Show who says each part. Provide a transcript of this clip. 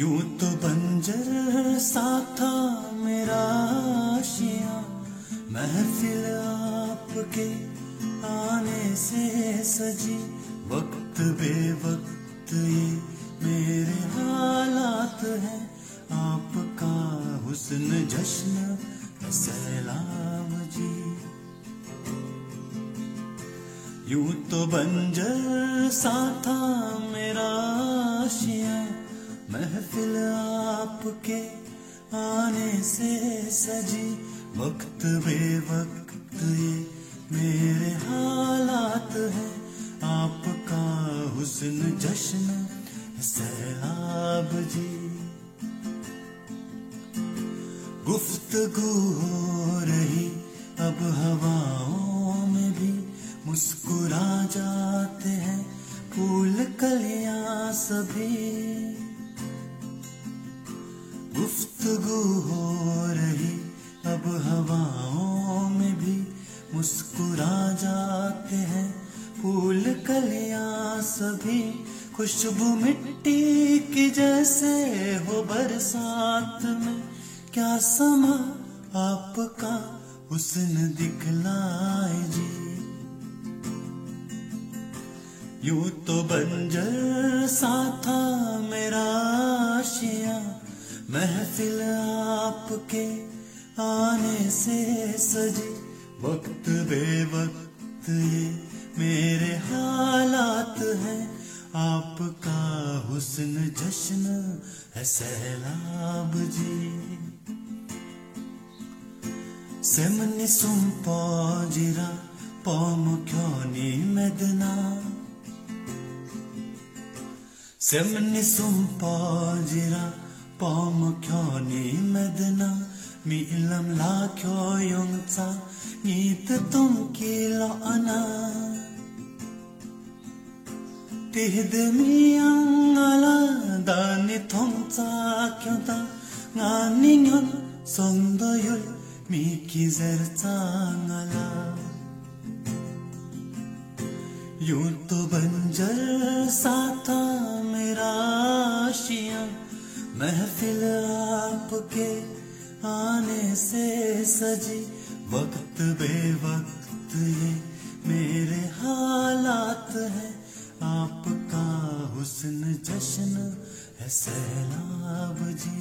Speaker 1: यूँ तो बंजर सा था मेरा आशिया। महफिल आपके आने से सजी। वक्त बे वक्त ये मेरे हालात हैं। आपका हुस्न जश्न सैलाम जी। यूँ तो बंजर सा था आपके आने से सजी वक्त बे वक्त ये मेरे हालात हैं। आपका हुस्न जश्न सैलाब जी। गुफ्तगु हो रही अब हवाओं में भी मुस्कुरा जाते हैं। फूल कलियाँ सभी गुफ्तगु हो रही, अब हवाओं में भी मुस्कुरा जाते हैं। फूल कलियाँ सभी खुशबू मिट्टी की जैसे हो बरसात में। क्या समा आपका हुस्न दिखलाए जी? यूँ तो बंजर सा था मेरा आशिया महफिल आपके आने से सजी वक्त बे वक्त ये मेरे हालात हैं। आपका हुस्न जश्न है सैलाब जी। सेमनी सुम पौजिरा, पौम क्योनी मेदना? pom kyo ni medna mi lam la kyo yong cha ni te tum ki lo ana. Te de mi angala da ni thong cha kyo ta nga ni nyon song do yul mi ki zer cha ngala. Yun to banjar sa ta mera. महफिल आपके आने से सजी वक्त बे वक्त ये मेरे हालात है। आपका हुस्न जश्न है सैलाब जी।